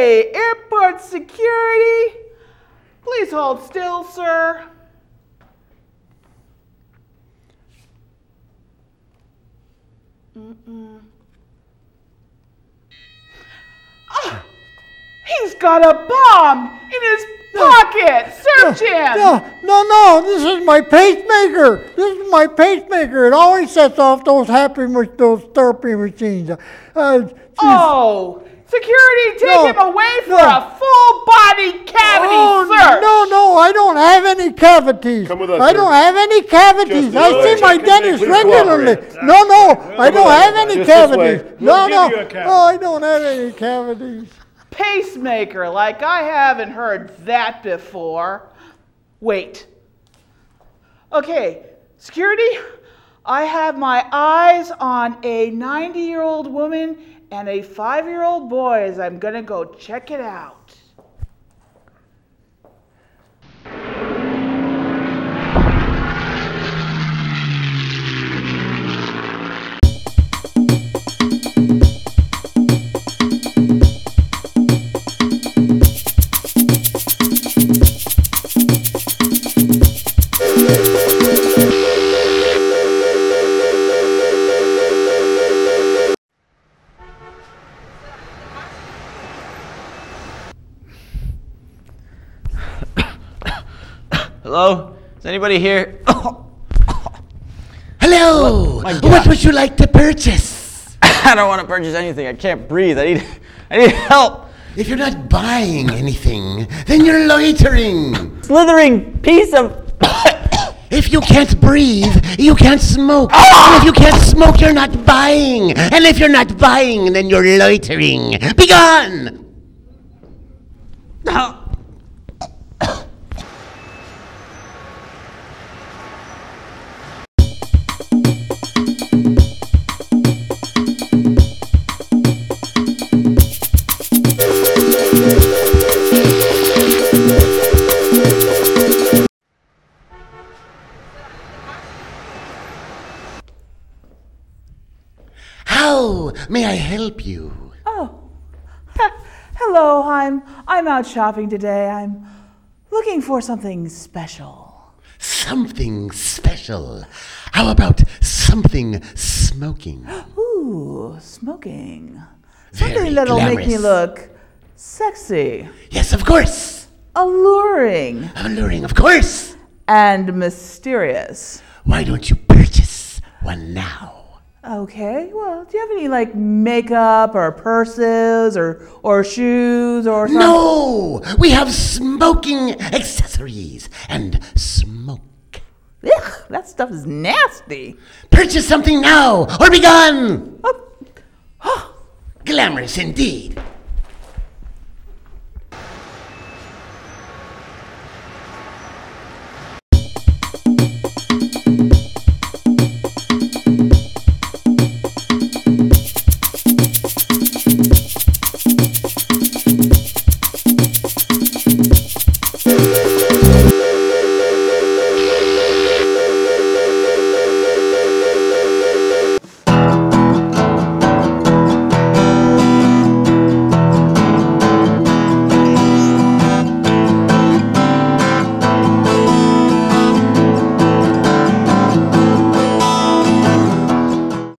Okay, airport security. Please hold still, sir. Mm-mm. Ah, he's got a bomb in his pocket. Search him. No, no, no, this is my pacemaker. This is my pacemaker. It always sets off those happy, those therapy machines. Uh. Oh, security, take No, him away for no. a full body cavity Oh, search. no, no, I don't have any cavities. Come with us, I sir. don't have any cavities. Just I see my Please dentist cooperate. regularly. No, no, I don't with have any Just cavities. We'll No, no, cavity. oh, I don't have any cavities. Pacemaker, like I haven't heard that before. Wait. Okay, security, I have my eyes on a 90 year old woman and a five year old boy as I'm gonna go check it out. Hello? Is anybody here? Hello. My What would you like to purchase? I don't want to purchase anything. I can't breathe. I need I need help. If you're not buying anything, then you're loitering. Slithering piece of If you can't breathe, you can't smoke. Ah! And if you can't smoke, you're not buying. And if you're not buying, then you're loitering. Be gone! May I help you? Oh, hello, I'm, I'm out shopping today. I'm looking for something special. Something special. How about something smoking? Ooh, smoking. Something Very that'll make me glamorous. look sexy, Yes, of course. alluring, Alluring, of course. and mysterious. Why don't you purchase one now? Okay, well, do you have any like makeup or purses or or shoes or something? No! We have smoking accessories and smoke. Ugh, that stuff is nasty. Purchase something now or be gone! Oh, Glamorous indeed.